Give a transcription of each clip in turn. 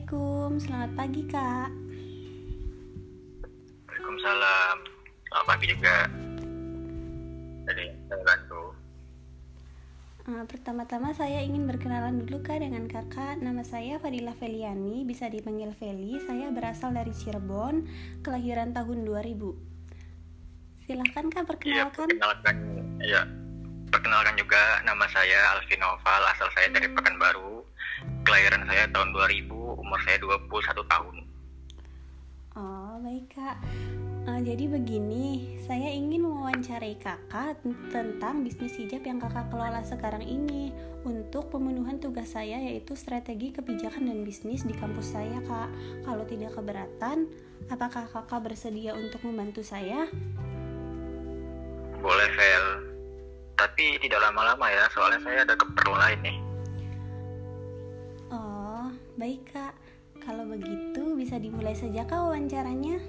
Assalamualaikum, selamat pagi kak. Waalaikumsalam. Selamat pagi juga. Jadi saya bantu. Uh, pertama-tama saya ingin berkenalan dulu kak dengan kakak. Nama saya Fadila Feliani, bisa dipanggil Feli. Saya berasal dari Cirebon, kelahiran tahun 2000. Silahkan kak Iya, perkenalkan. perkenalkan. Iya. Perkenalkan juga nama saya Alvin Noval, asal saya dari Pekanbaru. Kelahiran saya tahun 2000, umur saya 21 tahun. Oh baik kak. Uh, jadi begini, saya ingin mewawancarai kakak tentang bisnis hijab yang kakak kelola sekarang ini untuk pemenuhan tugas saya yaitu strategi kebijakan dan bisnis di kampus saya kak. Kalau tidak keberatan, apakah kakak bersedia untuk membantu saya? Boleh, Vel. Tapi tidak lama-lama ya, soalnya saya ada keperluan lain nih. Oh baik kak. Kalau begitu bisa dimulai saja kak wawancaranya.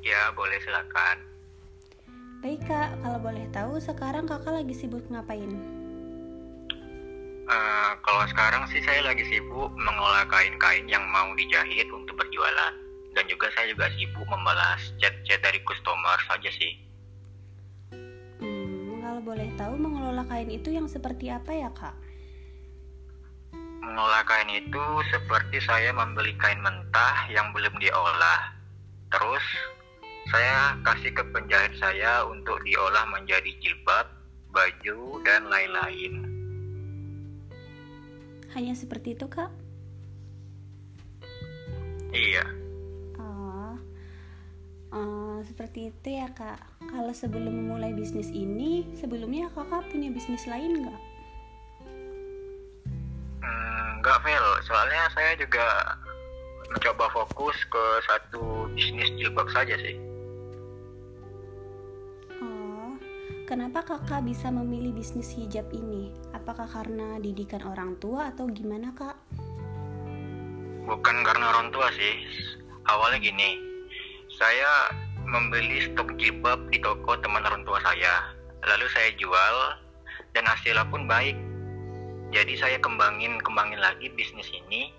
Ya, boleh silakan. Baik kak, kalau boleh tahu sekarang kakak lagi sibuk ngapain? Eh, kalau sekarang sih saya lagi sibuk mengolah kain-kain yang mau dijahit untuk berjualan. Dan juga saya juga sibuk membalas chat-chat dari customer saja sih. Hmm, kalau boleh tahu mengelola kain itu yang seperti apa ya kak? Mengolah kain itu seperti saya membeli kain mentah yang belum diolah. Terus saya kasih ke penjahit saya untuk diolah menjadi jilbab, baju, dan lain-lain. Hanya seperti itu kak? Iya, Oh, oh, seperti itu ya kak. Kalau sebelum memulai bisnis ini, sebelumnya kakak punya bisnis lain nggak? Hmm, nggak Vel. Soalnya saya juga mencoba fokus ke satu bisnis jilbab saja sih. Oh, kenapa kakak bisa memilih bisnis hijab ini? Apakah karena didikan orang tua atau gimana kak? Bukan karena orang tua sih. Awalnya gini, saya membeli stok jilbab di toko teman orang tua saya. Lalu saya jual dan hasilnya pun baik. Jadi saya kembangin kembangin lagi bisnis ini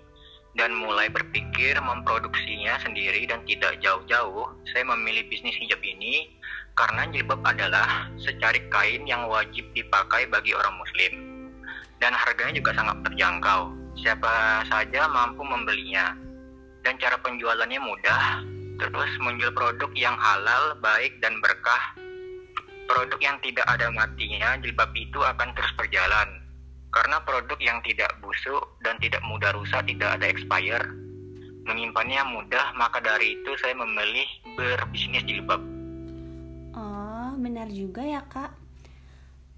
dan mulai berpikir memproduksinya sendiri dan tidak jauh-jauh. Saya memilih bisnis hijab ini karena jilbab adalah secari kain yang wajib dipakai bagi orang muslim. Dan harganya juga sangat terjangkau. Siapa saja mampu membelinya. Dan cara penjualannya mudah. Terus menjual produk yang halal, baik dan berkah. Produk yang tidak ada matinya, jilbab itu akan terus berjalan. Karena produk yang tidak busuk dan tidak mudah rusak, tidak ada expire. Menyimpannya mudah, maka dari itu saya memilih berbisnis jilbab. Oh, benar juga ya kak.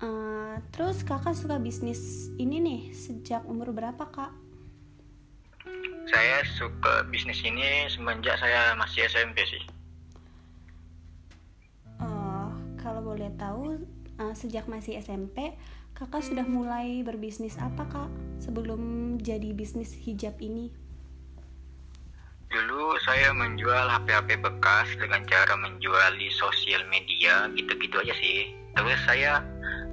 Eh, terus kakak suka bisnis ini nih sejak umur berapa kak? Saya suka bisnis ini semenjak saya masih SMP sih. Oh, kalau boleh tahu eh, sejak masih SMP kakak sudah mulai berbisnis apa kak sebelum jadi bisnis hijab ini? Dulu saya menjual HP-HP bekas dengan cara menjual di sosial media, gitu-gitu aja sih. Terus saya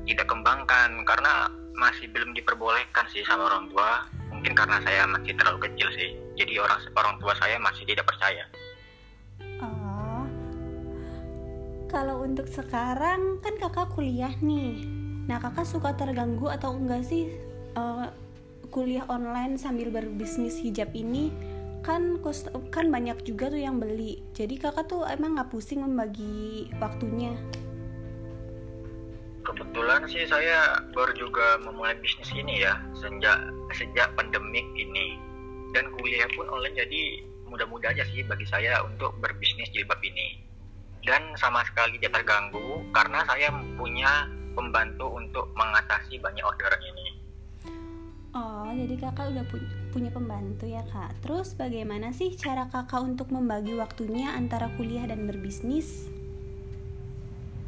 tidak kembangkan karena masih belum diperbolehkan sih sama orang tua. Mungkin karena saya masih terlalu kecil sih. Jadi orang orang tua saya masih tidak percaya. Kalau untuk sekarang kan kakak kuliah nih. Nah kakak suka terganggu atau enggak sih eh, kuliah online sambil berbisnis hijab ini? Kan kan banyak juga tuh yang beli. Jadi kakak tuh emang nggak pusing membagi waktunya? Kebetulan sih saya baru juga memulai bisnis ini ya sejak sejak pandemik ini. Dan kuliah pun online jadi mudah-mudah aja sih bagi saya untuk berbisnis jilbab ini. Dan sama sekali tidak terganggu karena saya punya pembantu untuk mengatasi banyak orderan ini. Oh, jadi kakak udah pu- punya pembantu ya kak. Terus bagaimana sih cara kakak untuk membagi waktunya antara kuliah dan berbisnis?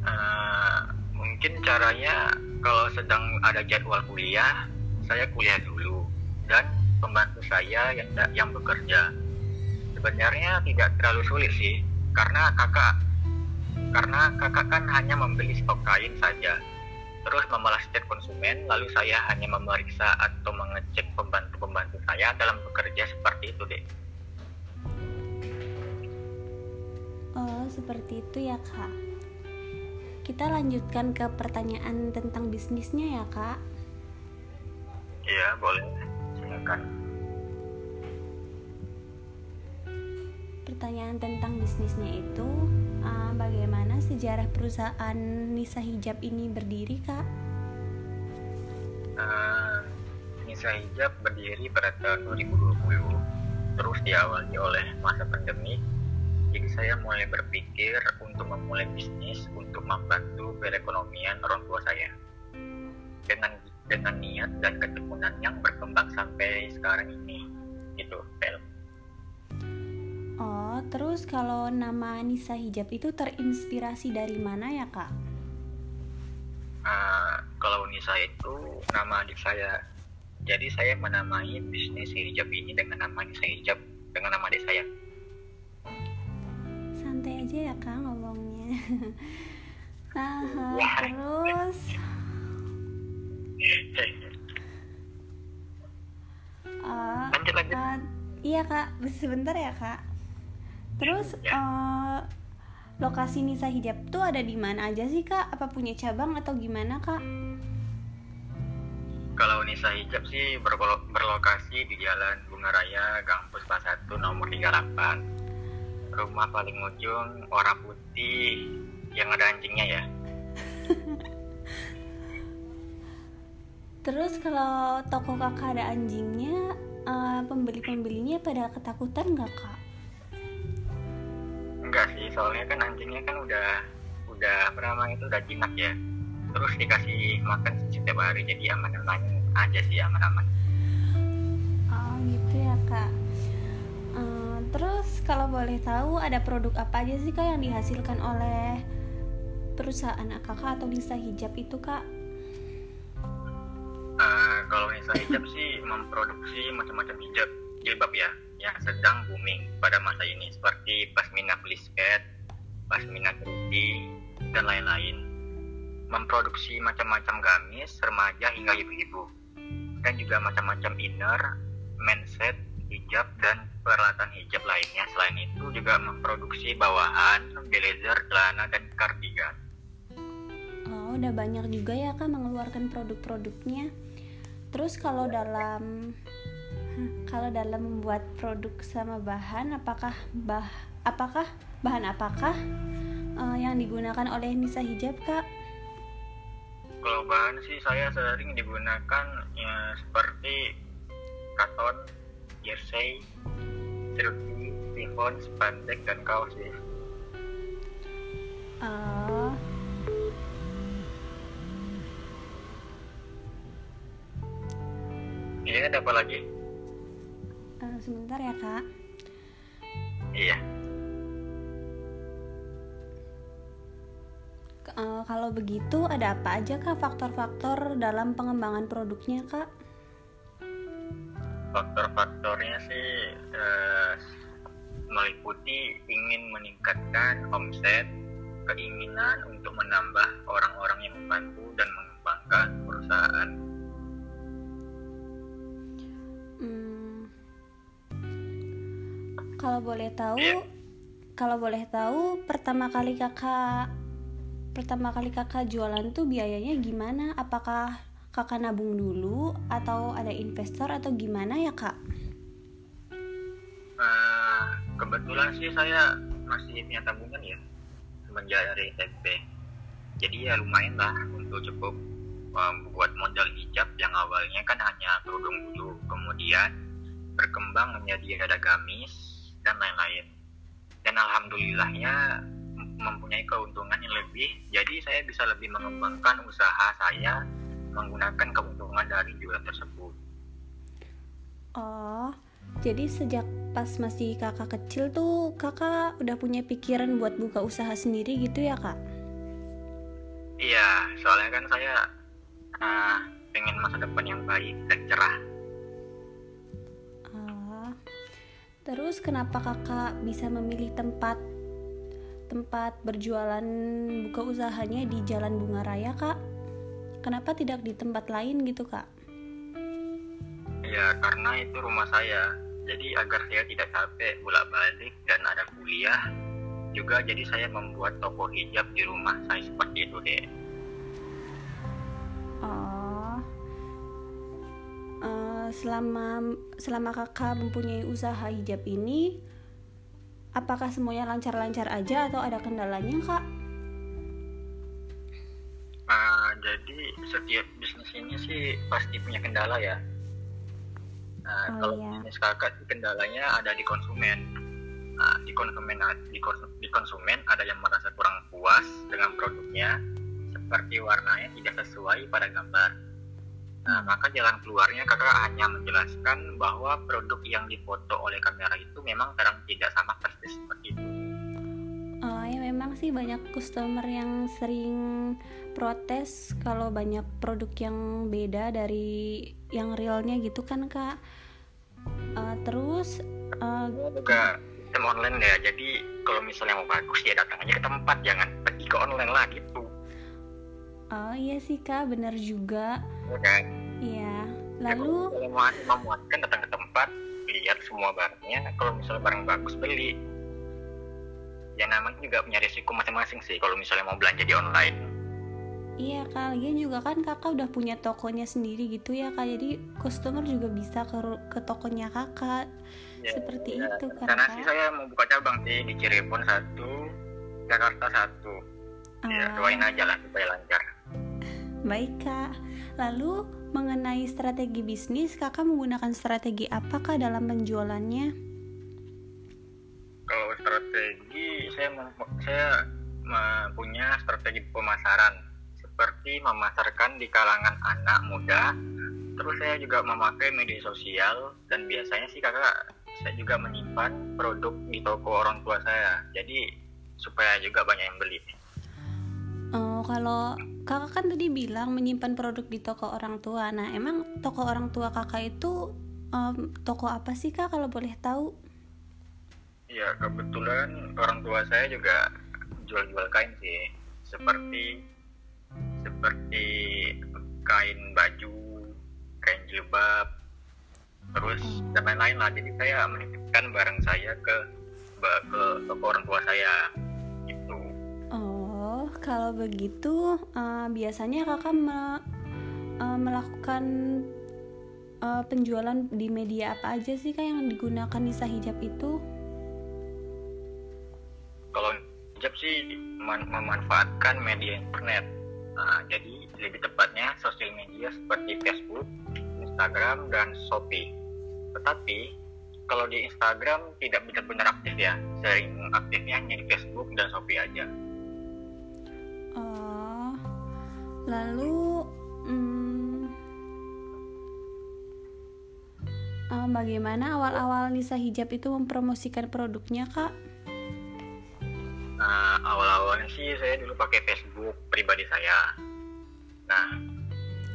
Eh, mungkin caranya kalau sedang ada jadwal kuliah, saya kuliah dulu dan pembantu saya yang yang bekerja. Sebenarnya tidak terlalu sulit sih, karena kakak karena kakak kan hanya membeli stok kain saja. terus membalas chat konsumen, lalu saya hanya memeriksa atau mengecek pembantu-pembantu saya dalam bekerja seperti itu deh. Oh, seperti itu ya, Kak. Kita lanjutkan ke pertanyaan tentang bisnisnya ya, Kak. Iya, boleh. Silakan. Pertanyaan tentang bisnisnya itu, uh, bagaimana sejarah perusahaan Nisa Hijab ini berdiri, Kak? Uh, Nisa Hijab berdiri pada tahun 2020, terus diawali oleh masa pandemi jadi saya mulai berpikir untuk memulai bisnis untuk membantu perekonomian orang tua saya dengan dengan niat dan ketekunan yang berkembang sampai sekarang ini gitu Pel. Oh terus kalau nama Nisa Hijab itu terinspirasi dari mana ya kak? Uh, kalau Nisa itu nama adik saya. Jadi saya menamai bisnis hijab ini dengan nama Nisa Hijab dengan nama adik saya. Santai aja ya kak ngomongnya. Nah terus? Uh, Uh, iya kak. Sebentar ya kak terus uh, lokasi Nisa Hijab tuh ada di mana aja sih kak? Apa punya cabang atau gimana kak? Kalau Nisa Hijab sih berlokasi di Jalan Bunga Raya Gang Puspa 1 nomor 38 rumah paling ujung warna putih yang ada anjingnya ya. Terus kalau toko kakak ada anjingnya uh, pembeli-pembelinya pada ketakutan nggak kak? Enggak sih, soalnya kan anjingnya kan udah udah apa namanya itu udah jinak ya. Terus dikasih makan setiap hari jadi aman-aman aja sih aman-aman. Oh gitu ya kak. Terus kalau boleh tahu ada produk apa aja sih kak yang dihasilkan oleh perusahaan kakak atau Nisa Hijab itu kak? Uh, kalau Nisa Hijab sih memproduksi macam-macam hijab jilbab ya yang sedang booming pada masa ini seperti pasmina plisket, pasmina kerudi dan lain-lain. Memproduksi macam-macam gamis, remaja hingga ibu-ibu dan juga macam-macam inner, menset, hijab dan peralatan hijab lainnya. Selain itu juga memproduksi bawahan, blazer, celana, dan kardigan. Oh, udah banyak juga ya kak mengeluarkan produk-produknya. Terus kalau dalam kalau dalam membuat produk sama bahan, apakah bah apakah bahan apakah uh, yang digunakan oleh Nisa Hijab kak? Kalau bahan sih saya sering digunakan ya, seperti katon, jersey, jersey, sifon, spandek, dan kaos sih. Uh. Iya, ada apa lagi? Uh, sebentar ya, Kak. Iya. Uh, kalau begitu, ada apa aja, Kak, faktor-faktor dalam pengembangan produknya, Kak? faktor-faktornya sih eh, meliputi ingin meningkatkan omset, keinginan untuk menambah orang-orang yang membantu dan mengembangkan perusahaan. Kalau boleh tahu, kalau boleh tahu, pertama kali kakak, pertama kali kakak jualan tuh biayanya gimana? Apakah kakak nabung dulu atau ada investor atau gimana ya kak? Uh, kebetulan sih saya masih punya tabungan ya semenjak dari SMP. Jadi ya lumayan lah untuk cukup membuat modal hijab yang awalnya kan hanya kerudung dulu, kemudian berkembang menjadi ada gamis dan lain-lain. Dan alhamdulillahnya mempunyai keuntungan yang lebih, jadi saya bisa lebih mengembangkan usaha saya menggunakan keuntungan dari jualan tersebut. Oh, jadi sejak pas masih kakak kecil tuh kakak udah punya pikiran buat buka usaha sendiri gitu ya kak? Iya, soalnya kan saya uh, pengen masa depan yang baik dan cerah. Terus kenapa kakak bisa memilih tempat tempat berjualan buka usahanya di Jalan Bunga Raya kak? kenapa tidak di tempat lain gitu kak? Ya karena itu rumah saya. Jadi agar saya tidak capek bolak balik dan ada kuliah juga jadi saya membuat toko hijab di rumah saya seperti itu deh selama selama kakak mempunyai usaha hijab ini apakah semuanya lancar-lancar aja atau ada kendalanya kak? Uh, jadi setiap bisnis ini sih pasti punya kendala ya. Nah, oh, kalau iya. bisnis kakak sih kendalanya ada di konsumen. Nah, di konsumen di, di konsumen ada yang merasa kurang puas dengan produknya, seperti warnanya tidak sesuai pada gambar Nah, maka jalan keluarnya kakak hanya menjelaskan bahwa produk yang difoto oleh kamera itu memang kadang tidak sama persis seperti itu. Oh ya memang sih banyak customer yang sering protes kalau banyak produk yang beda dari yang realnya gitu kan kak. Uh, terus uh, juga sistem online ya, jadi kalau misalnya mau bagus ya datang aja ke tempat, jangan pergi ke online lah gitu. Oh iya sih kak, benar juga. Kan? Iya. Lalu ya, kalau mau memuaskan datang ke tempat, lihat semua barangnya. Kalau misalnya barang bagus beli. Ya namanya juga punya risiko masing-masing sih kalau misalnya mau belanja di online. Iya kalian juga kan kakak udah punya tokonya sendiri gitu ya kak jadi customer juga bisa ke ke tokonya kakak ya, seperti ya. itu kan karena sih saya mau buka cabang sih di Cirebon satu Jakarta satu ya doain ah. aja lah supaya lancar Baik kak, lalu mengenai strategi bisnis, kakak menggunakan strategi apakah dalam penjualannya? Kalau strategi, saya saya punya strategi pemasaran seperti memasarkan di kalangan anak muda. Terus saya juga memakai media sosial dan biasanya sih kakak saya juga menyimpan produk di toko orang tua saya. Jadi supaya juga banyak yang beli. Kalau kakak kan tadi bilang menyimpan produk di toko orang tua. Nah, emang toko orang tua kakak itu um, toko apa sih kak kalau boleh tahu? Ya kebetulan orang tua saya juga jual-jual kain sih, seperti seperti kain baju, kain jilbab, terus dan lain-lain lah. Jadi saya menitipkan barang saya ke ke toko orang tua saya kalau begitu uh, biasanya kakak me, uh, melakukan uh, penjualan di media apa aja sih kak yang digunakan Nisa Hijab itu? Kalau hijab sih mem memanfaatkan media internet. Nah, jadi lebih tepatnya sosial media seperti Facebook, Instagram, dan Shopee. Tetapi kalau di Instagram tidak benar-benar aktif ya, sering aktifnya hanya di Facebook dan Shopee aja. Lalu hmm, uh, bagaimana awal-awal Nisa Hijab itu mempromosikan produknya kak? Nah awal-awalnya sih saya dulu pakai Facebook pribadi saya. Nah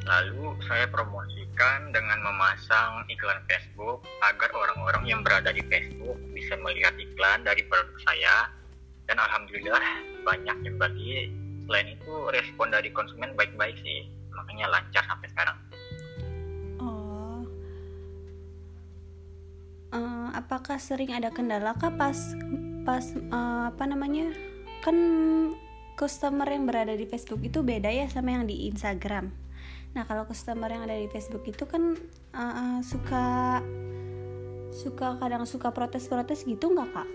lalu saya promosikan dengan memasang iklan Facebook agar orang-orang yang berada di Facebook bisa melihat iklan dari produk saya dan alhamdulillah banyak yang bagi selain itu respon dari konsumen baik-baik sih. Makanya lancar sampai sekarang. Oh. Uh, apakah sering ada kendala kah pas pas uh, apa namanya? Kan customer yang berada di Facebook itu beda ya sama yang di Instagram. Nah kalau customer yang ada di Facebook itu kan uh, suka suka kadang suka protes-protes gitu nggak kak?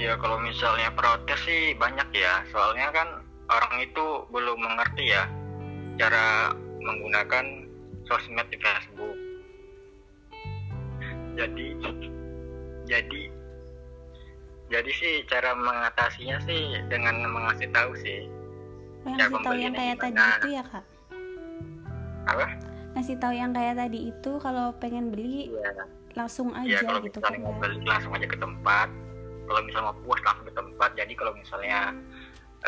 Ya kalau misalnya protes sih banyak ya, soalnya kan orang itu belum mengerti ya cara menggunakan sosmed di Facebook. Jadi jadi jadi sih cara mengatasinya sih dengan mengasih tahu sih. Yang ngasih tahu yang kayak tadi itu ya kak? Apa? Ngasih tahu yang kayak tadi itu kalau pengen beli ya. langsung iya, aja ya, kalau gitu kan? Beli langsung aja ke tempat kalau misalnya mau puas langsung ke tempat jadi kalau misalnya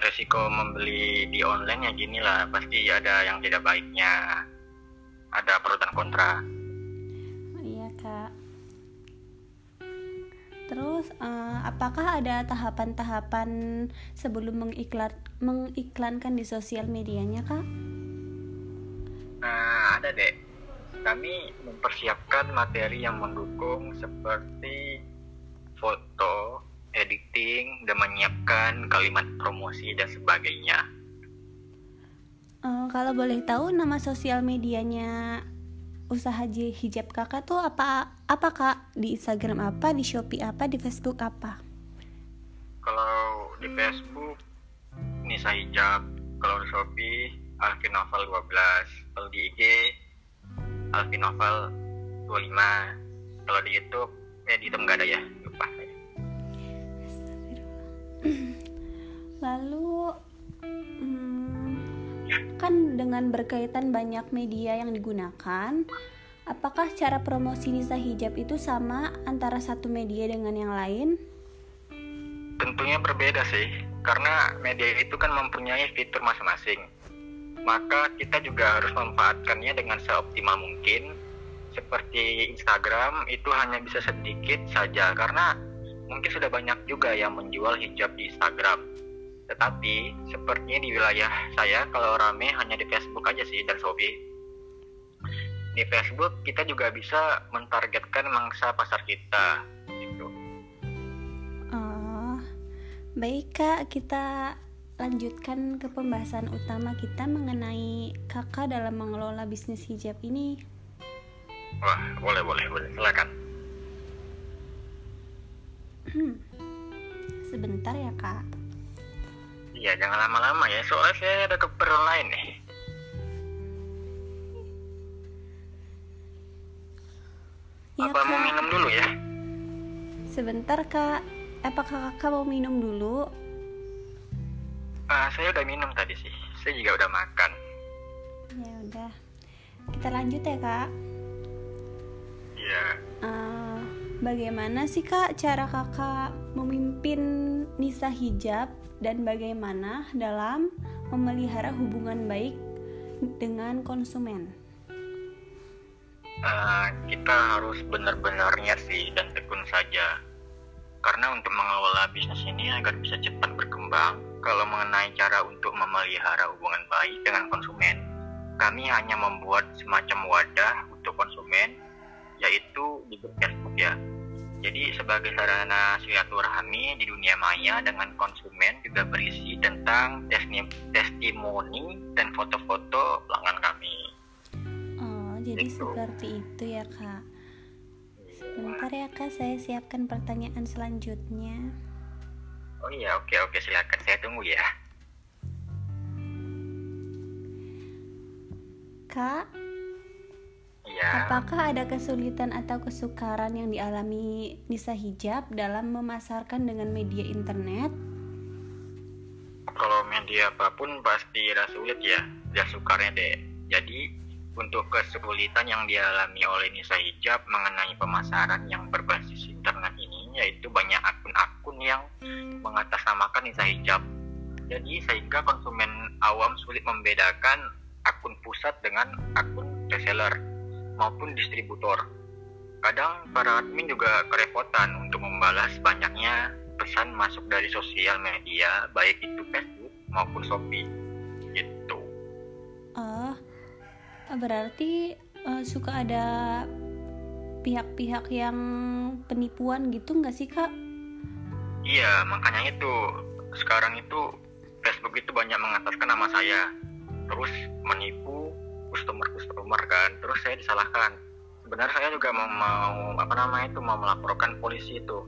resiko membeli di online ya gini lah pasti ada yang tidak baiknya ada pro dan kontra iya kak terus uh, apakah ada tahapan-tahapan sebelum mengiklan mengiklankan di sosial medianya kak? Nah ada deh. Kami mempersiapkan materi yang mendukung seperti foto, editing, dan menyiapkan kalimat promosi dan sebagainya. Uh, kalau boleh tahu nama sosial medianya usaha hijab kakak tuh apa apa kak? Di Instagram apa di Shopee apa di Facebook apa? Kalau di Facebook Nisa Hijab. Kalau di Shopee Alvin Novel 12 kalau di IG Alvin Novel 25 kalau di YouTube ya di ada ya lalu kan dengan berkaitan banyak media yang digunakan, apakah cara promosi Nisa Hijab itu sama antara satu media dengan yang lain? Tentunya berbeda sih, karena media itu kan mempunyai fitur masing-masing. Maka kita juga harus memanfaatkannya dengan seoptimal mungkin. Seperti Instagram itu hanya bisa sedikit saja karena mungkin sudah banyak juga yang menjual hijab di Instagram tetapi sepertinya di wilayah saya kalau rame hanya di Facebook aja sih dan Shopee. Di Facebook kita juga bisa mentargetkan mangsa pasar kita gitu. Oh, baik kak kita lanjutkan ke pembahasan utama kita mengenai kakak dalam mengelola bisnis hijab ini. Wah, boleh boleh boleh silakan. Hmm, sebentar ya kak. Iya, jangan lama-lama ya, soalnya saya ada keperluan lain nih. Ya, Apa kak. mau minum dulu ya? Sebentar kak, apakah kakak mau minum dulu? Ah, saya udah minum tadi sih, saya juga udah makan. Ya udah, kita lanjut ya kak. Iya. Uh, bagaimana sih kak cara kakak memimpin Nisa Hijab dan bagaimana dalam memelihara hubungan baik dengan konsumen? Uh, kita harus benar-benar sih dan tekun saja. Karena untuk mengelola bisnis ini agar bisa cepat berkembang, kalau mengenai cara untuk memelihara hubungan baik dengan konsumen, kami hanya membuat semacam wadah untuk konsumen, yaitu di Facebook ya, jadi sebagai sarana silaturahmi di dunia maya dengan konsumen juga berisi tentang testimoni dan foto-foto pelanggan kami. Oh, jadi itu. seperti itu ya kak. Sebentar ya kak, saya siapkan pertanyaan selanjutnya. Oh iya, oke oke silakan saya tunggu ya. Kak, Ya. Apakah ada kesulitan atau kesukaran yang dialami Nisa Hijab dalam memasarkan dengan media internet? Kalau media apa pun pasti ada sulit ya, ya sukarnya deh. Jadi untuk kesulitan yang dialami oleh Nisa Hijab mengenai pemasaran yang berbasis internet ini yaitu banyak akun-akun yang mengatasnamakan Nisa Hijab. Jadi sehingga konsumen awam sulit membedakan akun pusat dengan akun reseller maupun distributor. Kadang para admin juga kerepotan untuk membalas banyaknya pesan masuk dari sosial media, baik itu Facebook maupun Shopee. Gitu. Oh, berarti uh, suka ada pihak-pihak yang penipuan gitu nggak sih kak? Iya, makanya itu sekarang itu Facebook itu banyak mengataskan nama saya, terus menipu customer customer kan. Terus saya disalahkan. Sebenarnya saya juga mau, mau apa namanya itu mau melaporkan polisi itu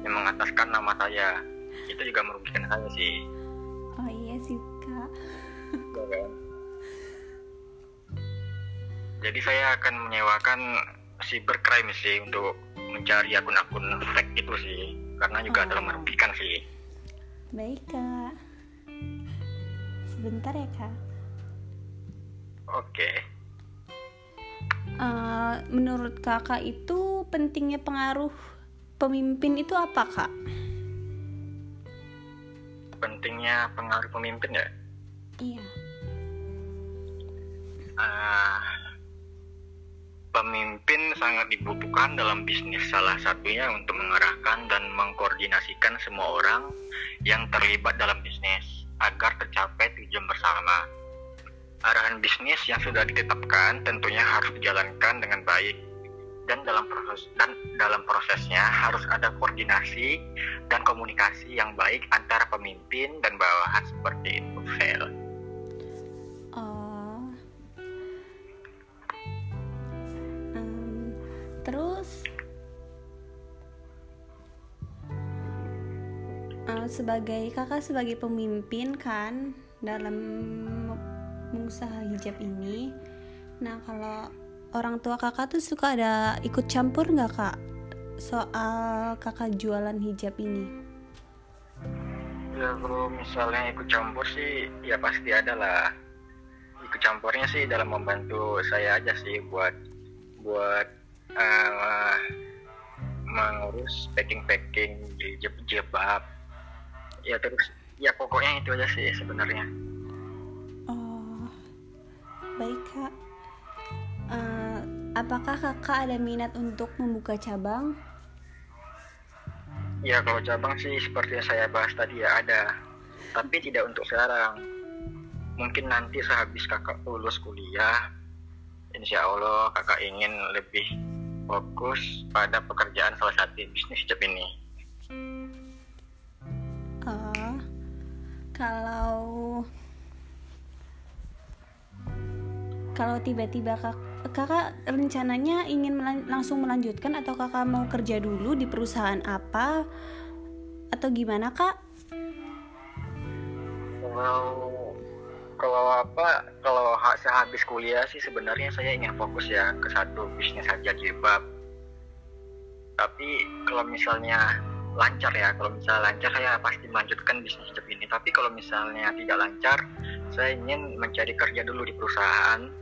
yang mengataskan nama saya. Itu juga merugikan saya sih. Oh iya sih kak. Ya, kan? jadi saya akan menyewakan cybercrime sih untuk mencari akun-akun fake itu sih. Karena juga oh. telah merugikan sih. Baik kak. Sebentar ya kak Oke. Okay. Uh, eh, menurut kakak itu pentingnya pengaruh pemimpin itu apa kak? Pentingnya pengaruh pemimpin ya? Iya. Uh, pemimpin sangat dibutuhkan dalam bisnis salah satunya untuk mengarahkan dan mengkoordinasikan semua orang yang terlibat dalam bisnis agar tercapai tujuan bersama arahan bisnis yang sudah ditetapkan tentunya harus dijalankan dengan baik. Dan dalam proses dan dalam prosesnya harus ada koordinasi dan komunikasi yang baik antara pemimpin dan bawahan seperti itu Fel. terus? Uh, sebagai kakak sebagai pemimpin kan dalam mengusaha hijab ini. Nah kalau orang tua kakak tuh suka ada ikut campur nggak kak soal kakak jualan hijab ini? Ya kalau misalnya ikut campur sih ya pasti ada lah. Ikut campurnya sih dalam membantu saya aja sih buat buat uh, mengurus packing packing di jebab ya terus ya pokoknya itu aja sih sebenarnya baik kak. Uh, apakah kakak ada minat untuk membuka cabang? Ya kalau cabang sih seperti yang saya bahas tadi ya ada. Tapi tidak untuk sekarang. Mungkin nanti sehabis kakak lulus kuliah insya Allah kakak ingin lebih fokus pada pekerjaan salah satu bisnis job ini. Uh, kalau kalau tiba-tiba kak, kakak rencananya ingin melan langsung melanjutkan atau kakak mau kerja dulu di perusahaan apa? Atau gimana kak? Kalau kalau apa kalau sehabis kuliah sih sebenarnya saya ingin fokus ya ke satu bisnis saja jilbab. Tapi kalau misalnya lancar ya kalau misalnya lancar saya pasti melanjutkan bisnis hijab ini. Tapi kalau misalnya tidak lancar saya ingin mencari kerja dulu di perusahaan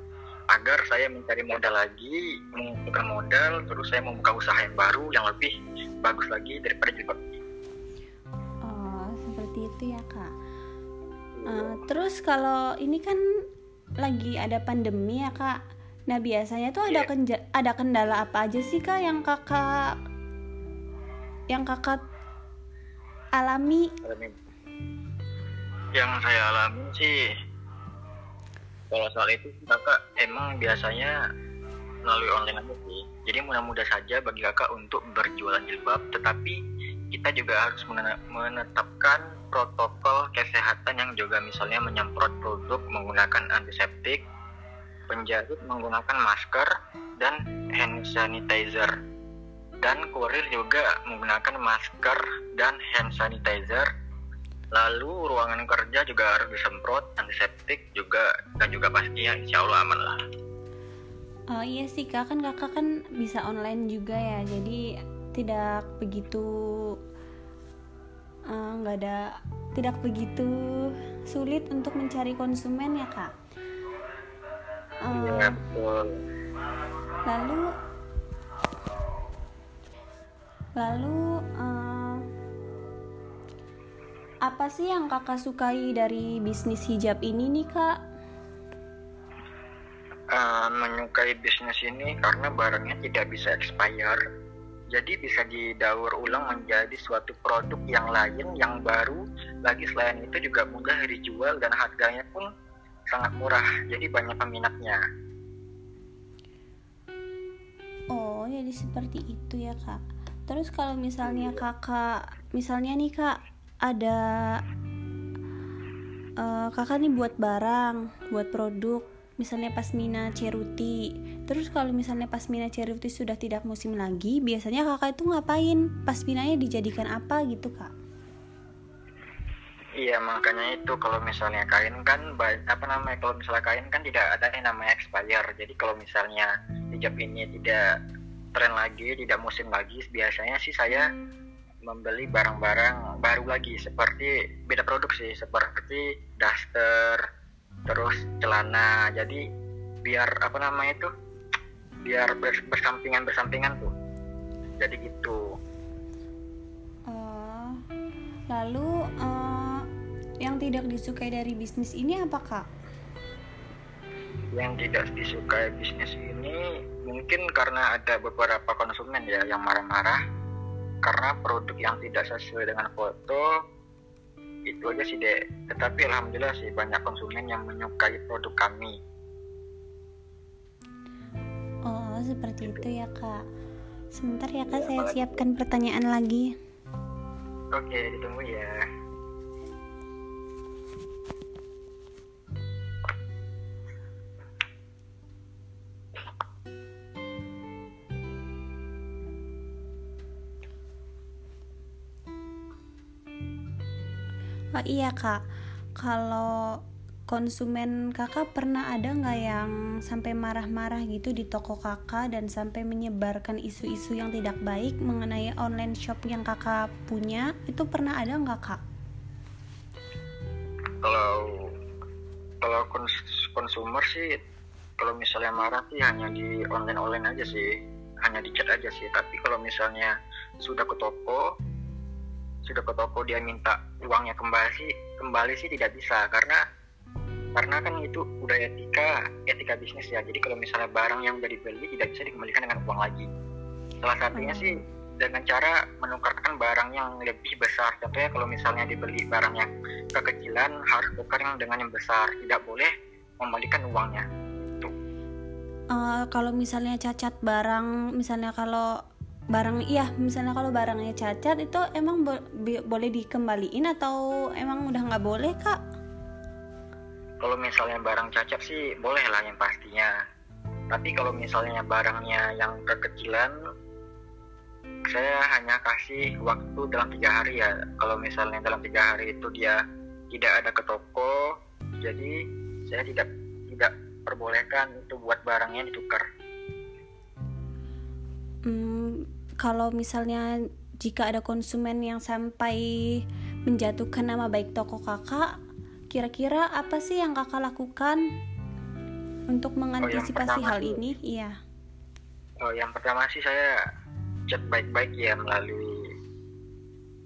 agar saya mencari modal lagi mengumpulkan modal terus saya membuka usaha yang baru yang lebih bagus lagi daripada jilbab oh seperti itu ya kak Uh, terus kalau ini kan lagi ada pandemi ya kak. Nah biasanya tuh ada yeah. ada kendala apa aja sih kak yang kakak yang kakak alami? Yang saya alami sih kalau soal itu kakak emang biasanya melalui online aja sih. Jadi mudah-mudah saja bagi kakak untuk berjualan jilbab, tetapi kita juga harus menetapkan protokol kesehatan yang juga misalnya menyemprot produk menggunakan antiseptik, penjahit menggunakan masker dan hand sanitizer. Dan kurir juga menggunakan masker dan hand sanitizer. Lalu ruangan kerja juga harus disemprot antiseptik juga dan juga pastinya insya Allah aman lah. Oh iya sih kak kan kakak kan bisa online juga ya jadi tidak begitu eh, nggak uh, ada tidak begitu sulit untuk mencari konsumen ya kak. Uh, betul. Lalu lalu uh, apa sih yang kakak sukai dari bisnis hijab ini nih kak? Uh, menyukai bisnis ini karena barangnya tidak bisa expire. Jadi bisa didaur ulang menjadi suatu produk yang lain yang baru. Lagi selain itu juga mudah dijual dan harganya pun sangat murah. Jadi banyak peminatnya. Oh jadi seperti itu ya kak. Terus kalau misalnya kakak misalnya nih kak ada uh, kakak nih buat barang buat produk. Misalnya pasmina ceruti. Terus kalau misalnya pasmina ceruti sudah tidak musim lagi biasanya kakak itu ngapain? Pasminanya dijadikan apa gitu kak? Iya makanya itu kalau misalnya kain kan apa namanya kalau misalnya kain kan tidak ada yang namanya expire. Jadi kalau misalnya hijab ini tidak tren lagi tidak musim lagi biasanya sih saya membeli barang-barang baru lagi seperti beda produk sih seperti daster terus celana. Jadi biar apa namanya itu biar bersampingan bersampingan tuh. Jadi gitu. Uh, lalu uh, yang tidak disukai dari bisnis ini apa kak? Yang tidak disukai bisnis ini mungkin karena ada beberapa konsumen ya yang marah-marah karena produk yang tidak sesuai dengan foto itu aja sih dek. Tetapi alhamdulillah sih banyak konsumen yang menyukai produk kami. Oh seperti itu ya kak. Sebentar ya kak ya, saya siapkan pertanyaan lagi. Oke ditunggu ya Oh iya kak, kalau konsumen kakak pernah ada nggak yang sampai marah-marah gitu di toko kakak dan sampai menyebarkan isu-isu yang tidak baik mengenai online shop yang kakak punya? Itu pernah ada nggak kak? Kalau kalau kons konsumer sih kalau misalnya marah sih hanya di online online aja sih. Hanya di chat aja sih. Tapi kalau misalnya sudah ke toko sudah ke toko dia minta uangnya kembali sih kembali sih tidak bisa. Karena karena kan itu udah etika etika bisnis ya. Jadi kalau misalnya barang yang udah dibeli tidak bisa dikembalikan dengan uang lagi. Salah satunya sih dengan cara menukarkan barang yang lebih besar. Contohnya kalau misalnya dibeli barang yang kekecilan harus tukar yang dengan yang besar. Tidak boleh membalikan uangnya. Uh, kalau misalnya cacat barang misalnya kalau barang iya misalnya kalau barangnya cacat itu emang bo boleh dikembaliin atau emang udah nggak boleh kak? Kalau misalnya barang cacat sih boleh lah yang pastinya. Tapi kalau misalnya barangnya yang kekecilan, saya hanya kasih waktu dalam tiga hari ya. Kalau misalnya dalam tiga hari itu dia tidak ada ke toko, jadi saya tidak tidak perbolehkan itu buat barangnya ditukar. Kalau misalnya jika ada konsumen yang sampai menjatuhkan nama baik toko kakak, kira-kira apa sih yang kakak lakukan untuk oh, mengantisipasi oh, hal sih, ini? Iya. Oh, yang pertama sih saya chat baik-baik ya melalui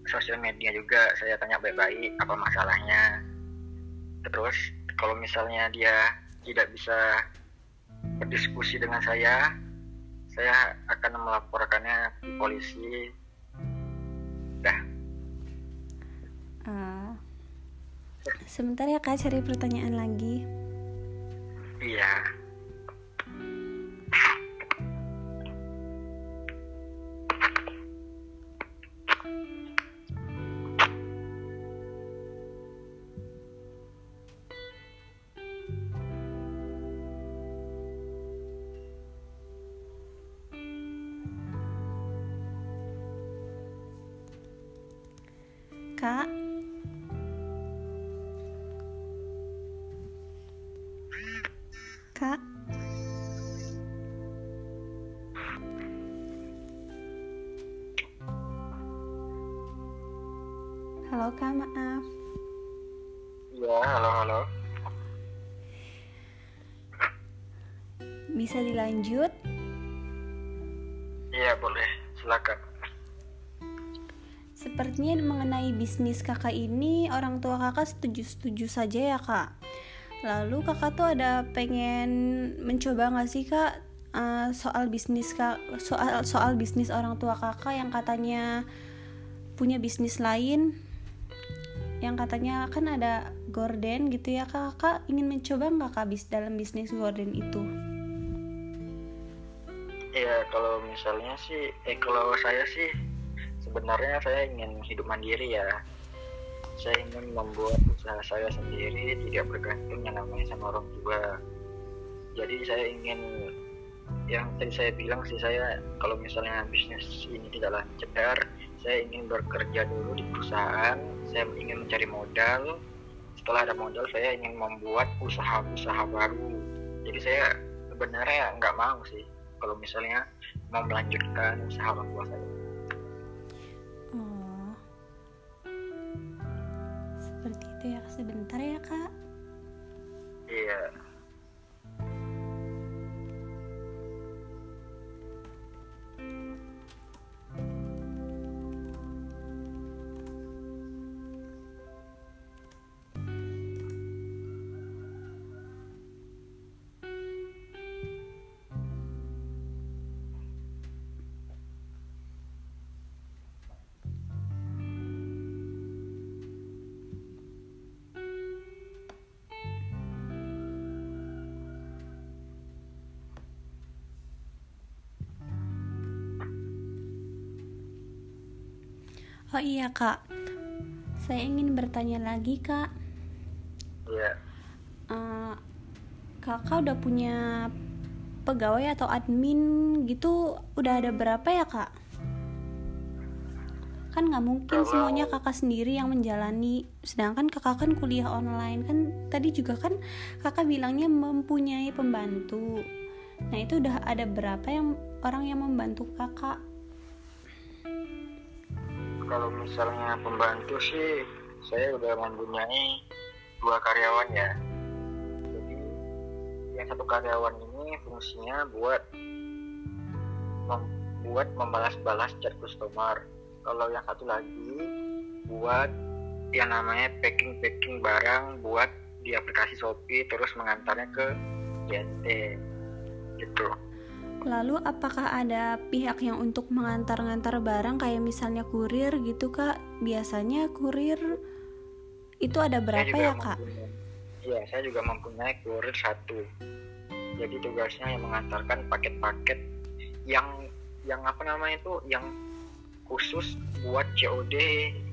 sosial media juga. Saya tanya baik-baik apa masalahnya. Terus kalau misalnya dia tidak bisa berdiskusi dengan saya, saya akan melaporkannya di polisi. Dah. Uh, sebentar ya kak cari pertanyaan lagi. Iya Halo Kak, maaf. Ya, halo, halo. Bisa dilanjut? Iya, boleh. Silakan. Sepertinya mengenai bisnis kakak ini orang tua kakak setuju-setuju saja ya kak. Lalu kakak tuh ada pengen mencoba nggak sih kak uh, soal bisnis kak soal soal bisnis orang tua kakak yang katanya punya bisnis lain yang katanya kan ada gorden gitu ya kak. Kakak ingin mencoba nggak kak bis dalam bisnis gorden itu? Ya kalau misalnya sih, eh kalau saya sih sebenarnya saya ingin hidup mandiri ya. Saya ingin membuat usaha saya sendiri tidak bergantung yang namanya sama orang tua. Jadi saya ingin yang tadi saya bilang sih saya kalau misalnya bisnis ini tidak lancar saya ingin bekerja dulu di perusahaan saya ingin mencari modal. Setelah ada modal saya ingin membuat usaha-usaha baru. Jadi saya sebenarnya nggak mau sih kalau misalnya mau melanjutkan usaha orang tua saya. Gitu ya sebentar ya kak. Iya Oh iya kak, saya ingin bertanya lagi kak. Iya. Uh, kakak udah punya pegawai atau admin gitu udah ada berapa ya kak? Kan nggak mungkin Kalau- semuanya kakak sendiri yang menjalani. Sedangkan kakak kan kuliah online kan tadi juga kan kakak bilangnya mempunyai pembantu. Nah itu udah ada berapa yang orang yang membantu kakak? Kalau misalnya pembantu sih, saya udah mempunyai dua karyawan ya. Jadi yang satu karyawan ini fungsinya buat membuat membalas-balas chat customer. Kalau yang satu lagi buat yang namanya packing-packing barang buat di aplikasi Shopee terus mengantarnya ke JNT gitu. Lalu apakah ada pihak yang untuk mengantar-ngantar barang kayak misalnya kurir gitu kak? Biasanya kurir itu ada berapa ya kak? Iya, saya juga mempunyai kurir satu. Jadi tugasnya yang mengantarkan paket-paket yang yang apa namanya itu yang khusus buat COD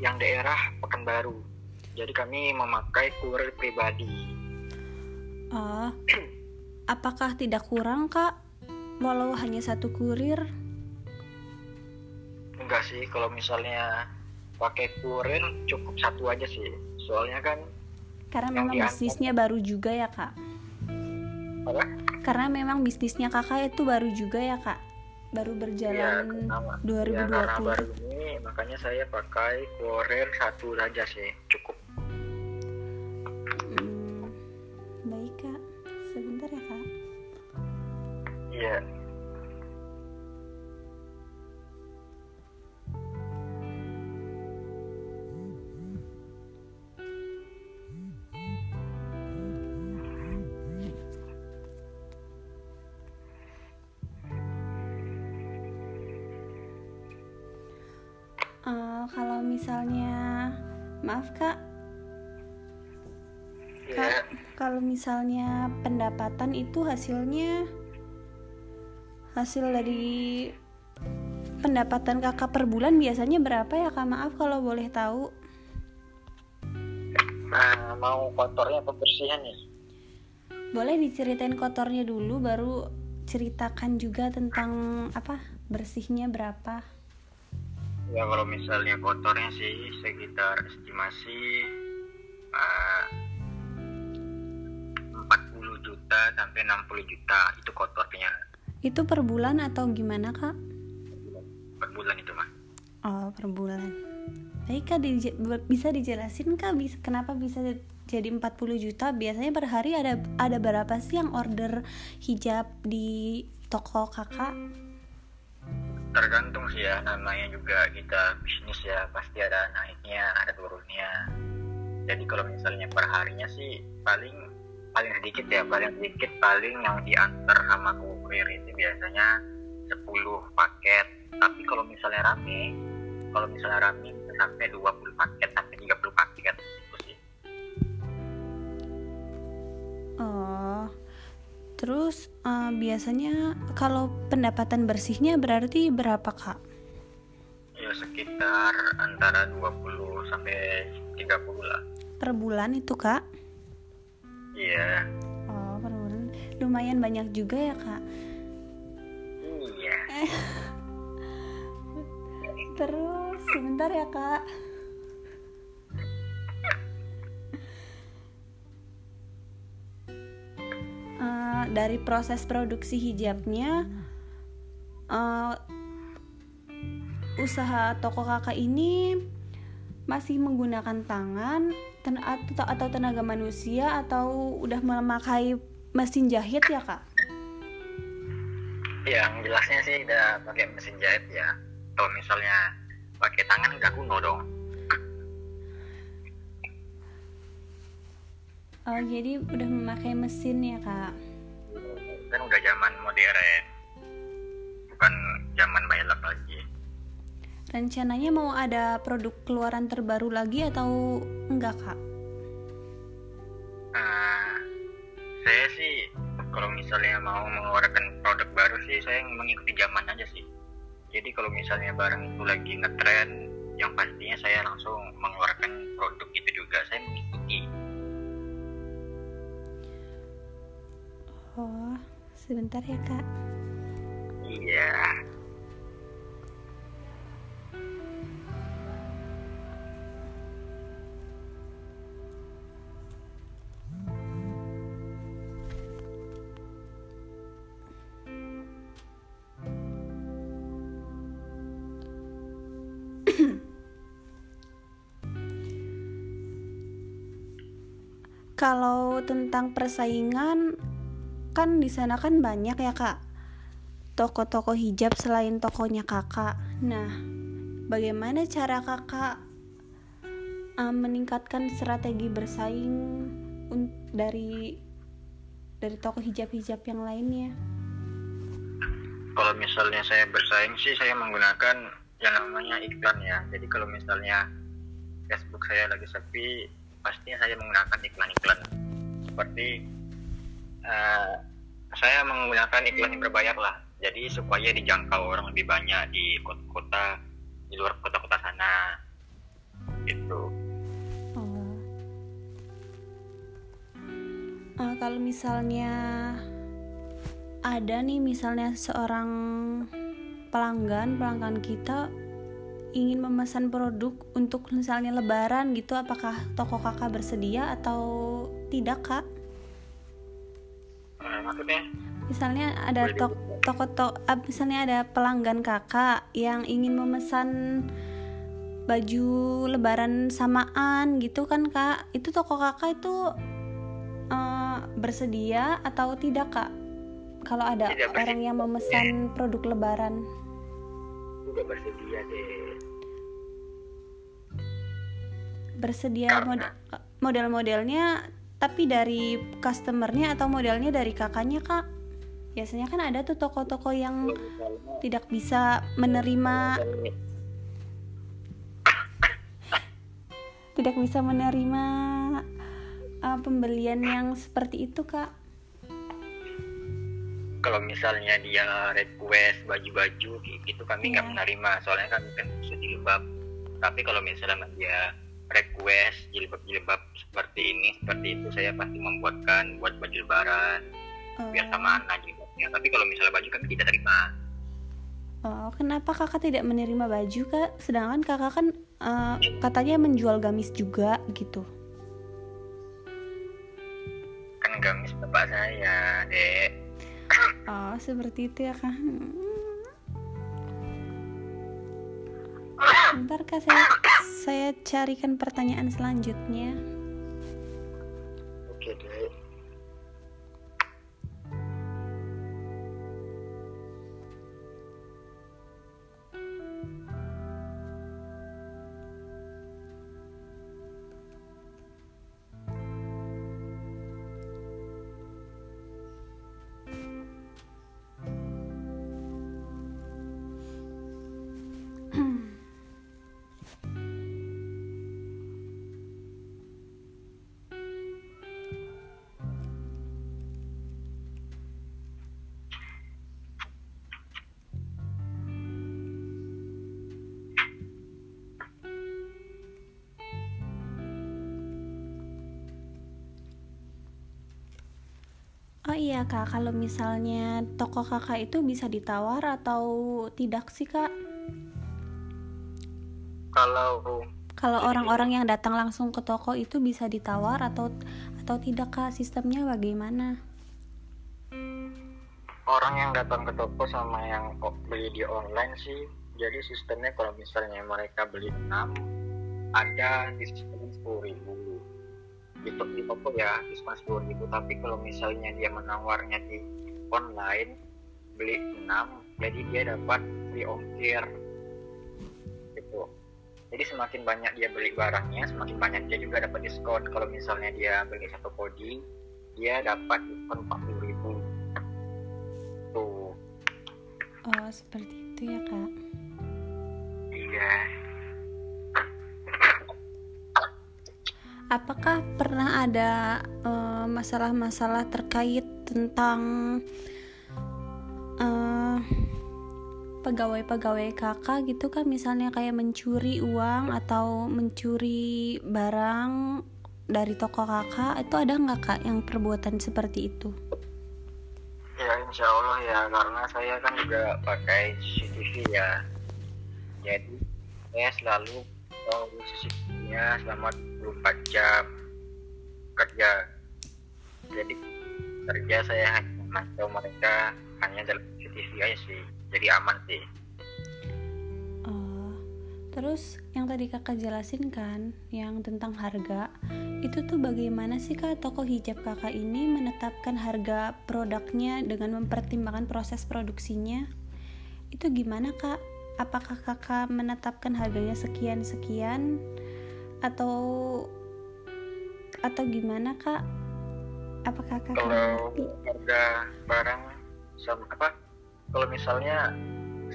yang daerah Pekanbaru. Jadi kami memakai kurir pribadi. Ah, apakah tidak kurang kak? Walau hanya satu kurir? Enggak sih, kalau misalnya pakai kurir cukup satu aja sih. Soalnya kan Karena memang diantar. bisnisnya baru juga ya kak? apa? Karena memang bisnisnya kakak itu baru juga ya kak? Baru Iya, berjalan karena, 2020. ya, karena baru ini makanya saya pakai kurir satu aja sih, cukup. Hmm, Eh, kalau misalnya, maaf kak, Iya. Kak, kalau misalnya pendapatan itu hasilnya hasil dari pendapatan kakak per bulan biasanya berapa ya kak? Maaf kalau boleh tahu. Nah, mau kotornya apa bersihnya nih? Boleh diceritain kotornya dulu, baru ceritakan juga tentang apa bersihnya berapa. Ya kalau misalnya kotornya sih sekitar estimasi uh, 40 juta sampai 60 juta itu kotornya Itu per bulan atau gimana kak? per bulan itu mah. Oh per bulan. Baik kak, dije- bisa dijelasin kak bis- kenapa bisa jadi 40 juta? Biasanya per hari ada ada berapa sih yang order hijab di toko kakak? Tergantung sih ya namanya juga kita bisnis ya pasti ada naiknya ada turunnya. Jadi kalau misalnya per harinya sih paling paling sedikit ya paling sedikit paling yang diantar sama kurir itu biasanya 10 paket. Tapi kalau misalnya rame, kalau misalnya rame bisa sampai 20 paket sampai 30 paket itu sih. Oh, terus eh, biasanya kalau pendapatan bersihnya berarti berapa kak? Ya sekitar antara 20 sampai 30 lah. Per bulan itu kak? Iya. Oh per bulan, lumayan banyak juga ya kak. Iya. Terus sebentar ya kak. Eh, dari proses produksi hijabnya, eh, usaha toko kakak ini masih menggunakan tangan ten- atau, tenaga manusia atau udah memakai mesin jahit ya kak? Yang jelasnya sih udah pakai mesin jahit ya. Kalau misalnya pakai tangan nggak kuno dong. Oh jadi udah memakai mesin ya kak? Kan udah zaman modern. Bukan zaman balap lagi. Rencananya mau ada produk keluaran terbaru lagi atau enggak kak? Nah, saya sih kalau misalnya mau mengeluarkan produk baru sih saya mengikuti zaman aja sih. Jadi kalau misalnya barang itu lagi ngetren, yang pastinya saya langsung mengeluarkan produk itu juga saya mengikuti oh sebentar ya kak. Iya. Kalau tentang persaingan kan di sana kan banyak ya kak. Toko-toko hijab selain tokonya kakak. Nah bagaimana cara kakak uh, meningkatkan strategi bersaing dari dari toko hijab-hijab yang lainnya? Kalau misalnya saya bersaing sih saya menggunakan yang namanya iklan ya. Jadi kalau misalnya Facebook saya lagi sepi pastinya saya menggunakan iklan-iklan. Seperti uh, saya menggunakan iklan yang berbayar lah. Jadi supaya dijangkau orang lebih banyak di kota-kota di luar kota-kota sana. Gitu. Uh, kalau misalnya ada nih misalnya seorang pelanggan pelanggan kita ingin memesan produk untuk misalnya lebaran gitu apakah toko kakak bersedia atau tidak kak? Eh, maksudnya? Misalnya ada toko toko to, ah, misalnya ada pelanggan kakak yang ingin memesan baju lebaran samaan gitu kan kak? Itu toko kakak itu uh, bersedia atau tidak kak? Kalau ada tidak orang yang memesan produk lebaran. Tidak bersedia deh. Bersedia mod model-modelnya tapi dari customernya atau modelnya dari kakaknya kak. Biasanya kan ada tuh toko-toko yang tidak bisa menerima tidak bisa menerima uh, pembelian yang seperti itu kak. Kalau misalnya dia request baju-baju gitu kami nggak yeah. menerima. Soalnya kan kan jilbab tapi kalau misalnya dia request jilbab-jilbab seperti ini seperti itu saya pasti membuatkan buat baju lebaran oh. biar sama anak jilbabnya. Tapi kalau misalnya baju kan tidak terima. Oh kenapa kakak tidak menerima baju kak? Sedangkan kakak kan uh, katanya menjual gamis juga gitu. Kan gamis bapak saya dek. Oh seperti itu ya kak Bentar kak saya saya carikan pertanyaan selanjutnya. Oke deh. Iya kak, kalau misalnya toko kakak itu bisa ditawar atau tidak sih kak? Kalau kalau orang-orang yang datang langsung ke toko itu bisa ditawar atau atau tidak kak? Sistemnya bagaimana? Orang yang datang ke toko sama yang beli di online sih, jadi sistemnya kalau misalnya mereka beli 6 ada diskon sepuluh ribu di, di toko ya diskon sepuluh ribu tapi kalau misalnya dia menawarnya di online beli 6 jadi dia dapat free ongkir. Gitu. Jadi semakin banyak dia beli barangnya semakin banyak dia juga dapat diskon. Kalau misalnya dia beli satu kodi dia dapat diskon 40 ribu. Tuh. Oh seperti itu ya kak. Iya apakah pernah ada eh, masalah-masalah uh, terkait tentang uh, pegawai-pegawai kakak gitu kan misalnya kayak mencuri uang atau mencuri barang dari toko kakak itu ada nggak kak yang perbuatan seperti itu? Ya insya Allah ya karena saya kan juga pakai CCTV ya jadi saya selalu tahu CCTV-nya selama 24 jam kerja jadi kerja saya hanya memantau mereka hanya dalam CCTV aja sih jadi aman sih Oh, terus yang tadi kakak jelasin kan, yang tentang harga, itu tuh bagaimana sih kak toko hijab kakak ini menetapkan harga produknya dengan mempertimbangkan proses produksinya? Itu gimana kak? Apakah kakak menetapkan harganya sekian sekian atau atau gimana kak? Apakah kakak kalau harga barang sama apa? Kalau misalnya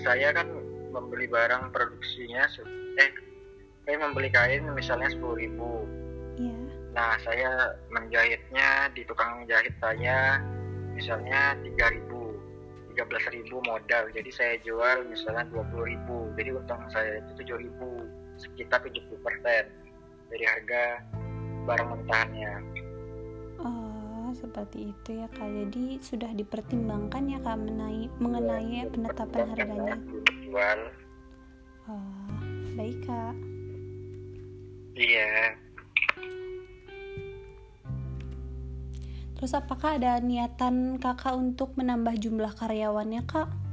saya kan membeli barang produksinya eh saya membeli kain misalnya sepuluh ribu. Iya. nah saya menjahitnya di tukang jahit saya misalnya tiga ribu tiga belas ribu modal. Jadi saya jual misalnya dua puluh ribu. Jadi untung saya itu tujuh ribu sekitar tujuh puluh persen dari harga barang mentahannya Oh, seperti itu ya Kak. Jadi sudah dipertimbangkan ya Kak menai, mengenai penetapan harganya. jual Oh, baik Kak. iya Terus apakah ada niatan Kakak untuk menambah jumlah karyawannya Kak?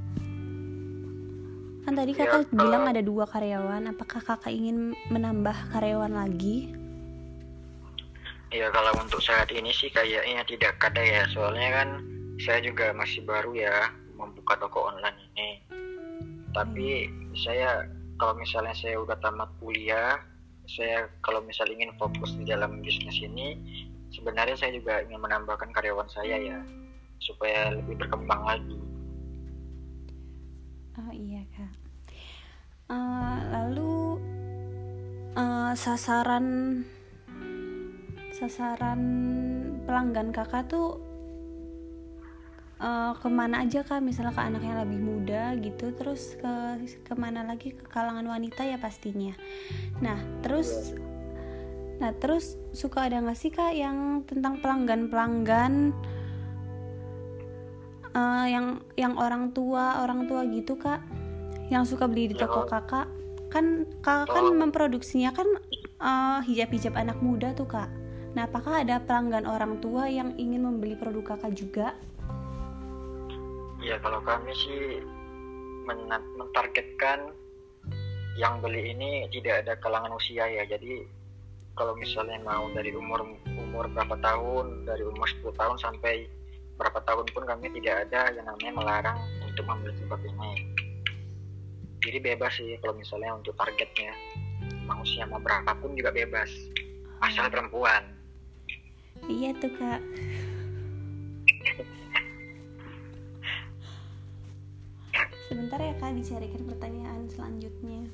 Kan tadi Ya, Kakak kalau- bilang ada dua karyawan. Apakah Kakak ingin menambah karyawan lagi? Ya kalau untuk saat ini sih kayaknya tidak ada ya soalnya kan saya juga masih baru ya membuka toko online ini. Tapi saya kalau misalnya saya udah tamat kuliah, saya kalau misal ingin fokus di dalam bisnis ini, sebenarnya saya juga ingin menambahkan karyawan saya ya supaya lebih berkembang lagi. Oh iya Kak. Eh, lalu eh, sasaran sasaran pelanggan kakak tuh eh, ke mana aja kak? Misalnya ke anak lebih muda gitu, terus ke ke mana lagi ke kalangan wanita ya pastinya. Nah terus Nah terus suka ada nggak sih kak yang tentang pelanggan-pelanggan eh, yang yang orang tua orang tua gitu kak yang suka beli di toko Ya. kakak kan kakak kan Oh. memproduksinya kan eh, hijab-hijab anak muda tuh kak nah apakah ada pelanggan orang tua yang ingin membeli produk kakak juga Ya kalau kami sih men- mentargetkan yang beli ini tidak ada kalangan usia ya. Jadi kalau misalnya mau dari umur umur berapa tahun, dari umur 10 tahun sampai berapa tahun pun kami tidak ada yang namanya melarang untuk membeli jilbab ini. Jadi bebas sih kalau misalnya untuk targetnya. Mau usia mau berapapun juga bebas. Asal perempuan. iya tuh kak sebentar ya kak dicarikan pertanyaan selanjutnya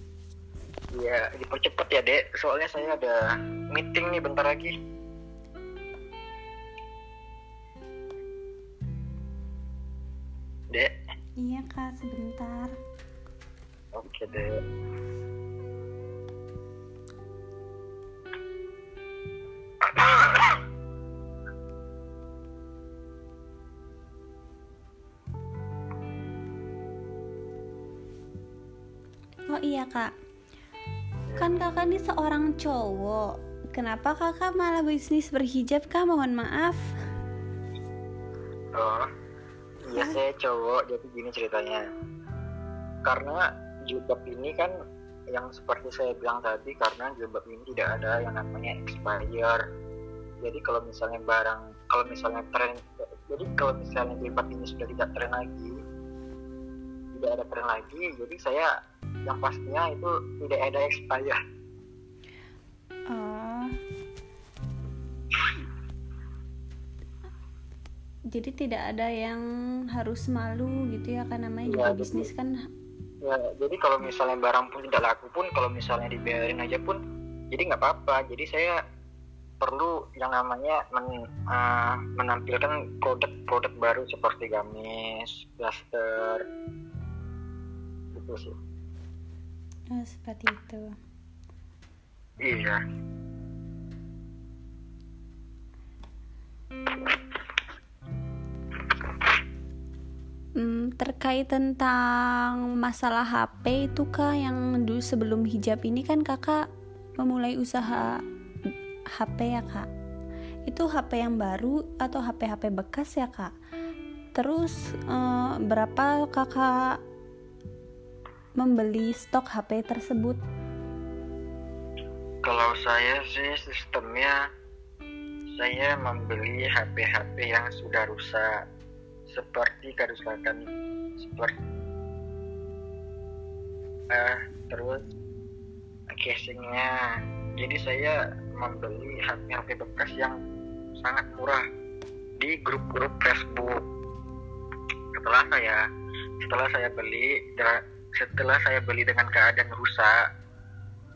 Ya dipercepat ya dek. Soalnya saya ada meeting nih bentar lagi. Dek, iya kak sebentar oke dek. oh iya kak. Kan kakak ini seorang cowok. Kenapa kakak malah bisnis berhijab kak? Mohon maaf. Oh, iya saya cowok, jadi gini ceritanya. Karena jilbab ini kan yang seperti saya bilang tadi, karena jilbab ini tidak ada yang namanya expire. Jadi kalau misalnya barang, kalau misalnya tren, jadi kalau misalnya jilbab ini sudah tidak tren lagi, tidak ada tren lagi, jadi saya yang pastinya itu tidak ada expire. oh jadi tidak ada yang harus malu gitu ya kan namanya Iya, juga bisnis kan Ya, jadi kalau misalnya barang pun tidak laku pun, kalau misalnya dibiarin aja pun, jadi nggak apa-apa. Jadi saya perlu yang namanya men- uh, menampilkan produk-produk baru seperti gamis, daster, gitu sih. Oh, seperti itu. Iya Hmm, terkait tentang masalah HP itu kak yang dulu sebelum hijab ini kan kakak memulai usaha HP ya kak? Itu HP yang baru atau HP-HP bekas ya kak? Terus eh, berapa kakak membeli stok HP tersebut? Kalau saya sih sistemnya saya membeli HP-HP yang sudah rusak seperti kerusakan seperti uh, terus casingnya. Jadi saya membeli HP-HP bekas yang sangat murah di grup-grup Facebook. Setelah saya setelah saya beli setelah saya beli dengan keadaan rusak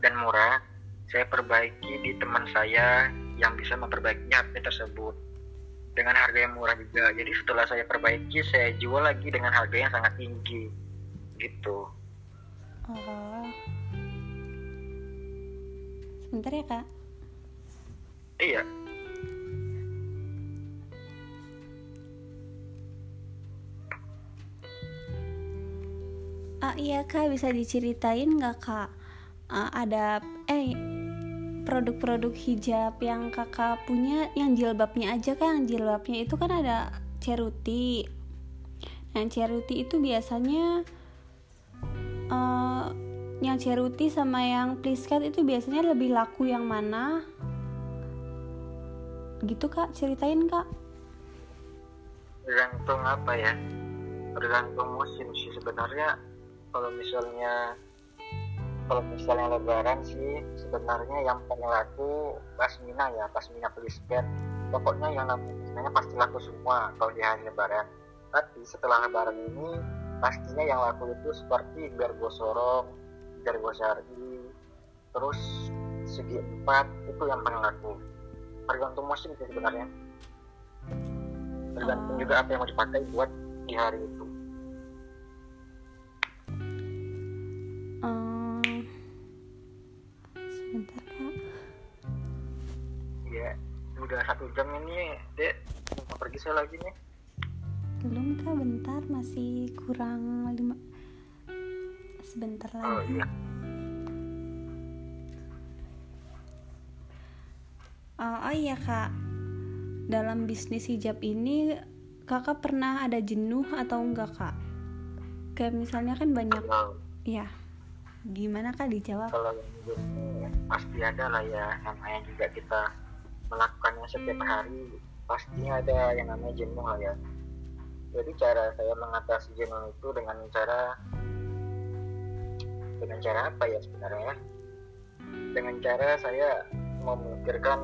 dan murah saya perbaiki di teman saya yang bisa memperbaiki HP tersebut dengan harga yang murah juga. Jadi setelah saya perbaiki saya jual lagi dengan harga yang sangat tinggi gitu. Oh. Sebentar ya kak. Iya. Ah iya kak. Bisa diceritain nggak kak? Uh, ada eh produk-produk hijab yang kakak punya yang jilbabnya aja kan yang jilbabnya itu kan ada ceruti. Nah ceruti itu biasanya uh, yang ceruti sama yang pliskat itu biasanya lebih laku yang mana? Gitu kak. Ceritain kak. Tergantung apa ya? Tergantung musim sih sebenarnya. Kalau misalnya kalau misalnya lebaran sih sebenarnya yang paling laku pasmina ya pasmina pelisket pokoknya yang namanya pasti laku semua kalau di hari lebaran. Tapi setelah lebaran ini pastinya yang laku itu seperti bergo sorong syari terus segi empat itu yang paling laku. Tergantung musim sih sebenarnya. Tergantung juga apa yang mau dipakai buat di hari itu udah satu jam ini dek. Mau pergi saya lagi nih. Belum kak bentar masih kurang lima sebentar oh, lagi. oh, iya. Uh, oh iya kak. Dalam bisnis hijab ini kakak pernah ada jenuh atau enggak kak? Kayak misalnya kan banyak kalau, ya gimana kak dijawab? Kalau jenuh pasti ada lah ya. Namanya juga kita melakukannya setiap hmm. hari pasti ada yang namanya jenuh ya. Jadi cara saya mengatasi jenuh itu dengan cara dengan cara apa ya sebenarnya? Dengan cara saya memikirkan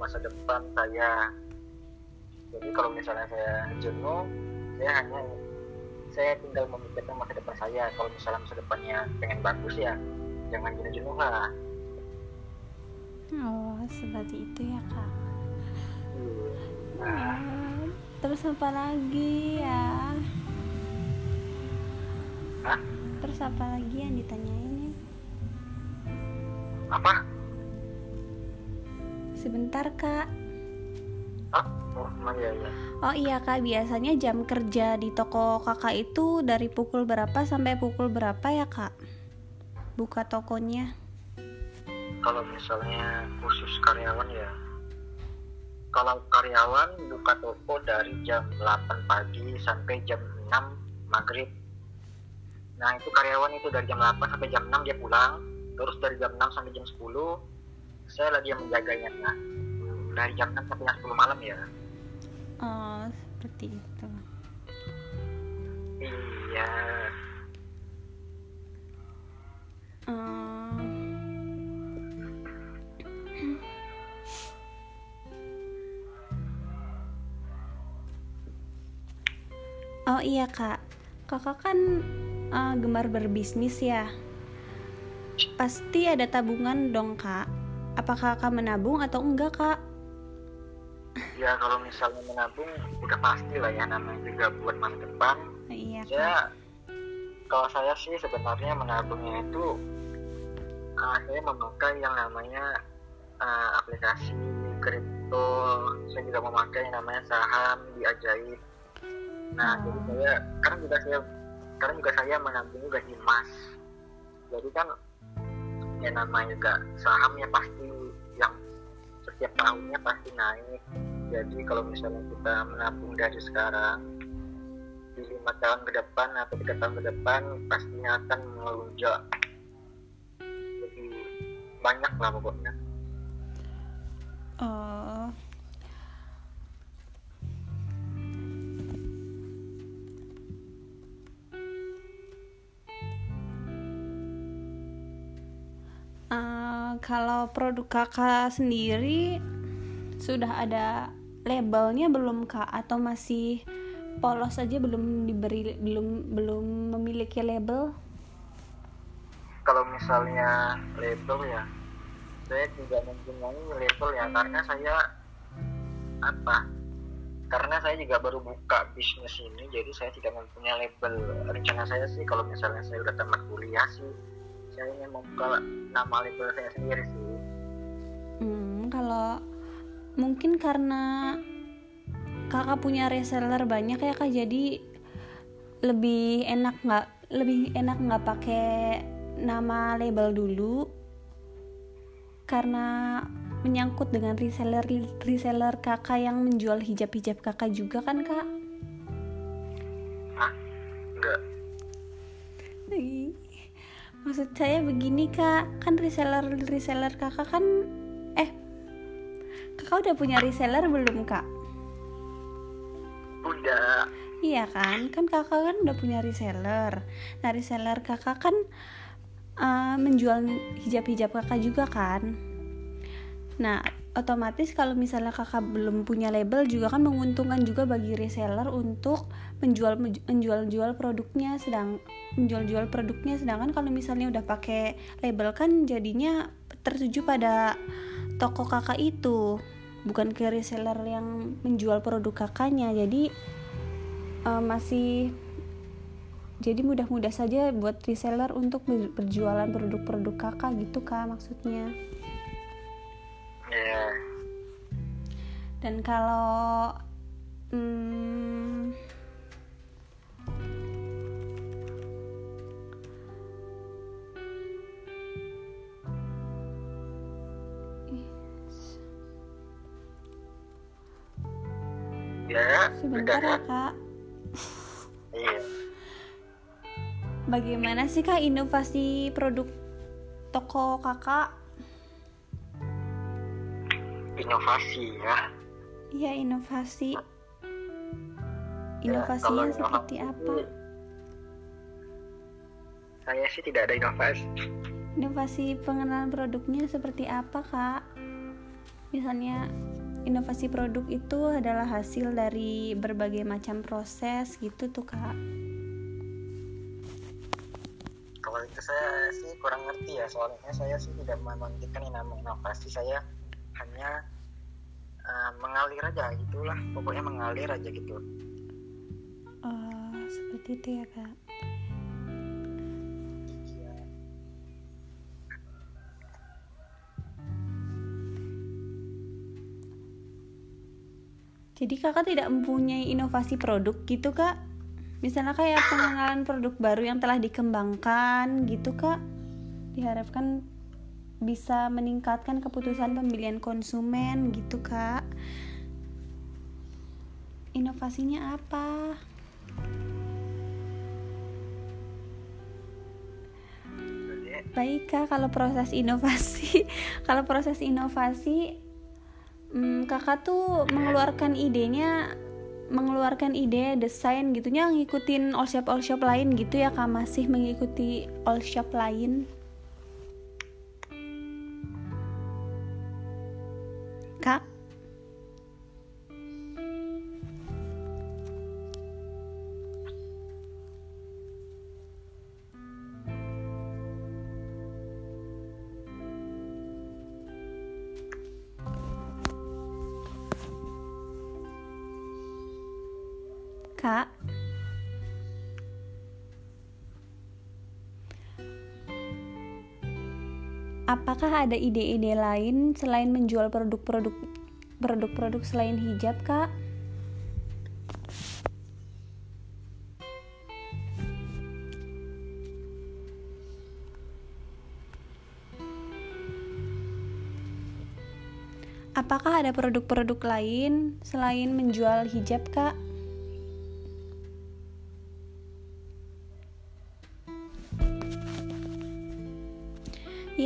masa depan saya. Jadi kalau misalnya saya jenuh saya hanya saya tinggal memikirkan masa depan saya. Kalau misalnya masa depannya pengen bagus ya jangan jenuh-jenuh lah Oh, seperti itu ya kak. Ya, terus apa lagi ya? Hah? Terus apa lagi yang ditanyain? Apa? Sebentar kak. Oh iya iya. Oh iya kak, biasanya jam kerja di toko kakak itu dari pukul berapa sampai pukul berapa ya kak? Buka tokonya kalau misalnya khusus karyawan ya. Kalau karyawan buka toko dari jam 8 pagi sampai jam 6 maghrib. Nah itu karyawan itu dari jam 8 sampai jam 6 dia pulang. Terus dari jam 6 sampai jam 10 saya lagi yang menjaganya. Nah dari jam 6 sampai jam 10 malam ya. Oh seperti itu. Iya. Um, Oh iya kak, kakak kan uh, gemar berbisnis ya. Pasti ada tabungan dong kak. Apakah kakak menabung atau enggak kak? Ya kalau misalnya menabung udah pasti lah ya namanya juga buat masa depan. Iya ya, kalau saya sih sebenarnya menabungnya itu uh, saya memakai yang namanya uh, aplikasi kripto saya juga memakai yang namanya saham di ajaib nah Hmm. jadi saya karena juga saya karena juga saya menabung juga di emas jadi kan ya namanya juga sahamnya pasti yang setiap tahunnya pasti naik jadi kalau misalnya kita menabung dari sekarang di lima tahun ke depan atau tiga tahun ke depan pastinya akan melunjak lebih banyak lah pokoknya Oh. Eh, kalau produk kakak sendiri sudah ada labelnya belum kak? Atau masih polos aja belum diberi belum belum memiliki label? Kalau misalnya label ya saya tidak mempunyai label ya karena saya apa? Karena saya juga baru buka bisnis ini jadi saya tidak mempunyai label. Rencana saya sih kalau misalnya saya udah tamat kuliah sih saya ingin membuka nama label saya sendiri sih. Hmm, kalau mungkin karena kakak punya reseller banyak ya kak, jadi lebih enak nggak lebih enak nggak pakai nama label dulu karena menyangkut dengan reseller reseller kakak yang menjual hijab hijab kakak juga kan kak? ah enggak Maksud saya begini kak, kan reseller reseller kakak kan, eh, kakak udah punya reseller belum kak? udah Iya kan, kan kakak kan udah punya reseller. Nah reseller kakak kan eh, menjual hijab-hijab kakak juga kan. Nah otomatis kalau misalnya kakak belum punya label juga kan menguntungkan juga bagi reseller untuk menjual menjual jual produknya. Sedang menjual jual produknya. Sedangkan kalau misalnya udah pakai label kan jadinya tertuju pada toko kakak itu bukan ke reseller yang menjual produk kakaknya. Jadi eh, masih jadi mudah-mudah saja buat reseller untuk ber- berjualan produk-produk kakak gitu kak maksudnya ya dan kalau hmm, ya sebentar ya kak. Iya. Bagaimana sih kak inovasi produk toko kakak inovasi ya. Iya inovasi. Ya, inovasinya kalau seperti inovasi apa? Saya sih tidak ada inovasi. Inovasi pengenalan produknya seperti apa kak? Misalnya inovasi produk itu adalah hasil dari berbagai macam proses gitu tuh kak. Kalau itu saya sih kurang ngerti ya. Soalnya saya sih tidak memantikan yang namanya inovasi saya hanya eh, mengalir aja gitulah. Pokoknya mengalir aja gitu. Oh seperti itu ya kak. Iya. jadi kakak tidak mempunyai inovasi produk gitu kak? Misalnya kayak pengenalan produk baru yang telah dikembangkan gitu kak? Diharapkan bisa meningkatkan keputusan pembelian konsumen gitu kak. Inovasinya apa? Baik kak kalau proses inovasi kalau proses inovasi hmm, kakak tuh mengeluarkan idenya mengeluarkan ide desain gitunya ngikutin all shop all shop lain gitu ya kak? Masih mengikuti all shop lain kak ada ide-ide lain selain menjual produk-produk produk-produk selain hijab, Kak? Apakah ada produk-produk lain selain menjual hijab, Kak?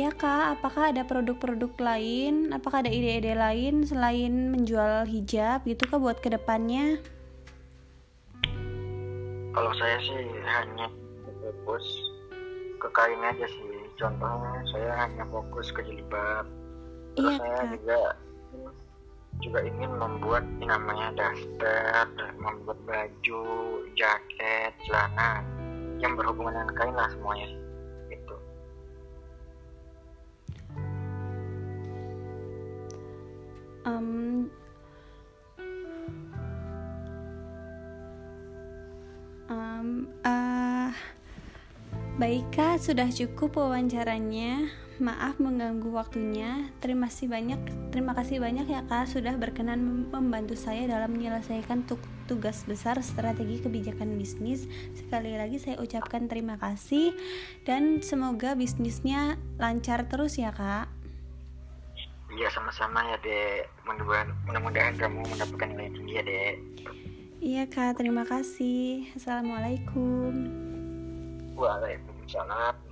Iya kak, apakah ada produk-produk lain? Apakah ada ide-ide lain selain menjual hijab gitu kak buat ke depannya? Kalau saya sih hanya fokus ke kain aja sih. Contohnya saya hanya fokus ke jilbab. Terus Iya saya kak. juga juga ingin membuat yang namanya daster, membuat baju, jaket, celana yang berhubungan dengan kain lah semuanya. Em, em, eh, baik kak, sudah cukup wawancaranya. Maaf mengganggu waktunya. Terima kasih banyak, terima kasih banyak ya kak sudah berkenan mem- membantu saya dalam menyelesaikan tu- tugas besar strategi kebijakan bisnis. Sekali lagi saya ucapkan terima kasih dan semoga bisnisnya lancar terus ya kak. Iya sama-sama ya dek. Mudah-mudahan, mudah-mudahan kamu mendapatkan nilai tinggi ya dek. Iya kak, terima kasih. Assalamualaikum. Waalaikumsalam.